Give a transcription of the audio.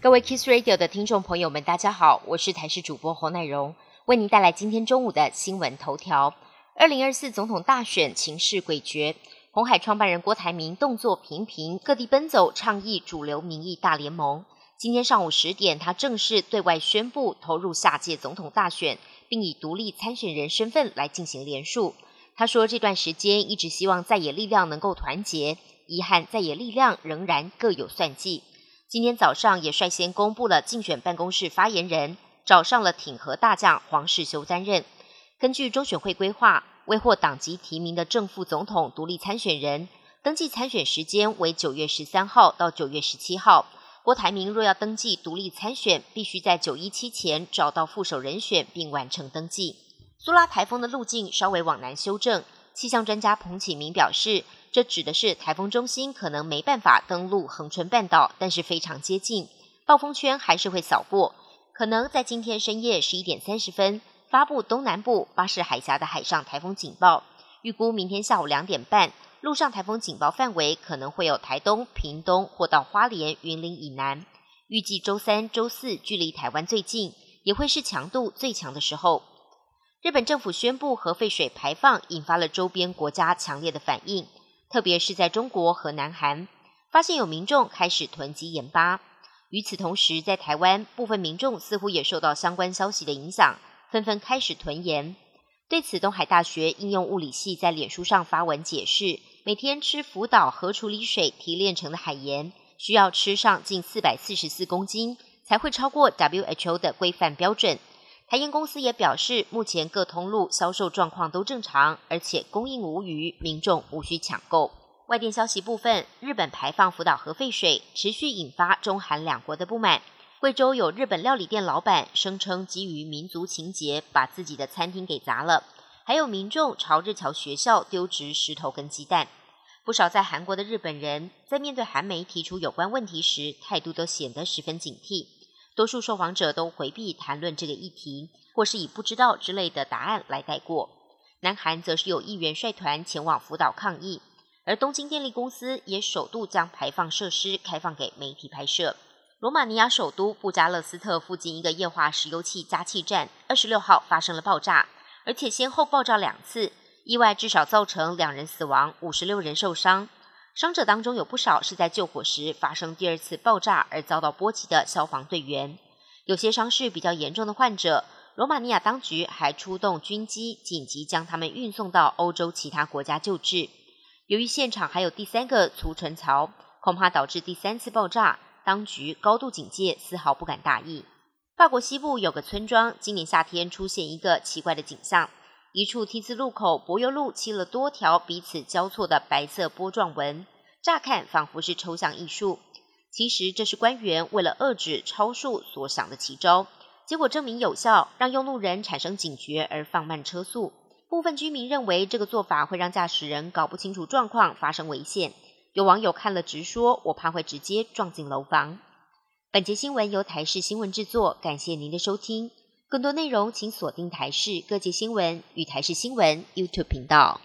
各位 Kiss Radio 的听众朋友们，大家好，我是台视主播侯乃荣，为您带来今天中午的新闻头条。二零二四总统大选情势诡谲，红海创办人郭台铭动作频频，各地奔走倡议主流民意大联盟。今天上午十点，他正式对外宣布投入下届总统大选，并以独立参选人身份来进行连署。他说，这段时间一直希望在野力量能够团结，遗憾在野力量仍然各有算计。今天早上也率先公布了竞选办公室发言人，找上了挺和大将黄世修担任。根据中选会规划，未获党籍提名的正副总统独立参选人，登记参选时间为九月十三号到九月十七号。郭台铭若要登记独立参选，必须在九一七前找到副手人选并完成登记。苏拉台风的路径稍微往南修正，气象专家彭启明表示。这指的是台风中心可能没办法登陆恒春半岛，但是非常接近，暴风圈还是会扫过，可能在今天深夜十一点三十分发布东南部巴士海峡的海上台风警报。预估明天下午两点半，陆上台风警报范围可能会有台东、屏东或到花莲、云林以南。预计周三、周四距离台湾最近，也会是强度最强的时候。日本政府宣布核废水排放，引发了周边国家强烈的反应。特别是在中国和南韩，发现有民众开始囤积盐巴。与此同时，在台湾，部分民众似乎也受到相关消息的影响，纷纷开始囤盐。对此，东海大学应用物理系在脸书上发文解释：每天吃福岛核处理水提炼成的海盐，需要吃上近四百四十四公斤，才会超过 WHO 的规范标准。台盐公司也表示，目前各通路销售状况都正常，而且供应无虞，民众无需抢购。外电消息部分，日本排放福岛核废水，持续引发中韩两国的不满。贵州有日本料理店老板声称，基于民族情结，把自己的餐厅给砸了。还有民众朝日侨学校丢掷石头跟鸡蛋。不少在韩国的日本人，在面对韩媒提出有关问题时，态度都显得十分警惕。多数受访者都回避谈论这个议题，或是以不知道之类的答案来带过。南韩则是有议员率团前往福岛抗议，而东京电力公司也首度将排放设施开放给媒体拍摄。罗马尼亚首都布加勒斯特附近一个液化石油气加气站，二十六号发生了爆炸，而且先后爆炸两次，意外至少造成两人死亡，五十六人受伤。伤者当中有不少是在救火时发生第二次爆炸而遭到波及的消防队员，有些伤势比较严重的患者，罗马尼亚当局还出动军机紧急将他们运送到欧洲其他国家救治。由于现场还有第三个储存槽，恐怕导致第三次爆炸，当局高度警戒，丝毫不敢大意。法国西部有个村庄，今年夏天出现一个奇怪的景象。一处 T 字路口，柏油路漆了多条彼此交错的白色波状纹，乍看仿佛是抽象艺术。其实这是官员为了遏制超速所想的奇招，结果证明有效，让用路人产生警觉而放慢车速。部分居民认为这个做法会让驾驶人搞不清楚状况，发生危险。有网友看了直说：“我怕会直接撞进楼房。”本节新闻由台视新闻制作，感谢您的收听。更多内容，请锁定台视各界新闻与台视新闻 YouTube 频道。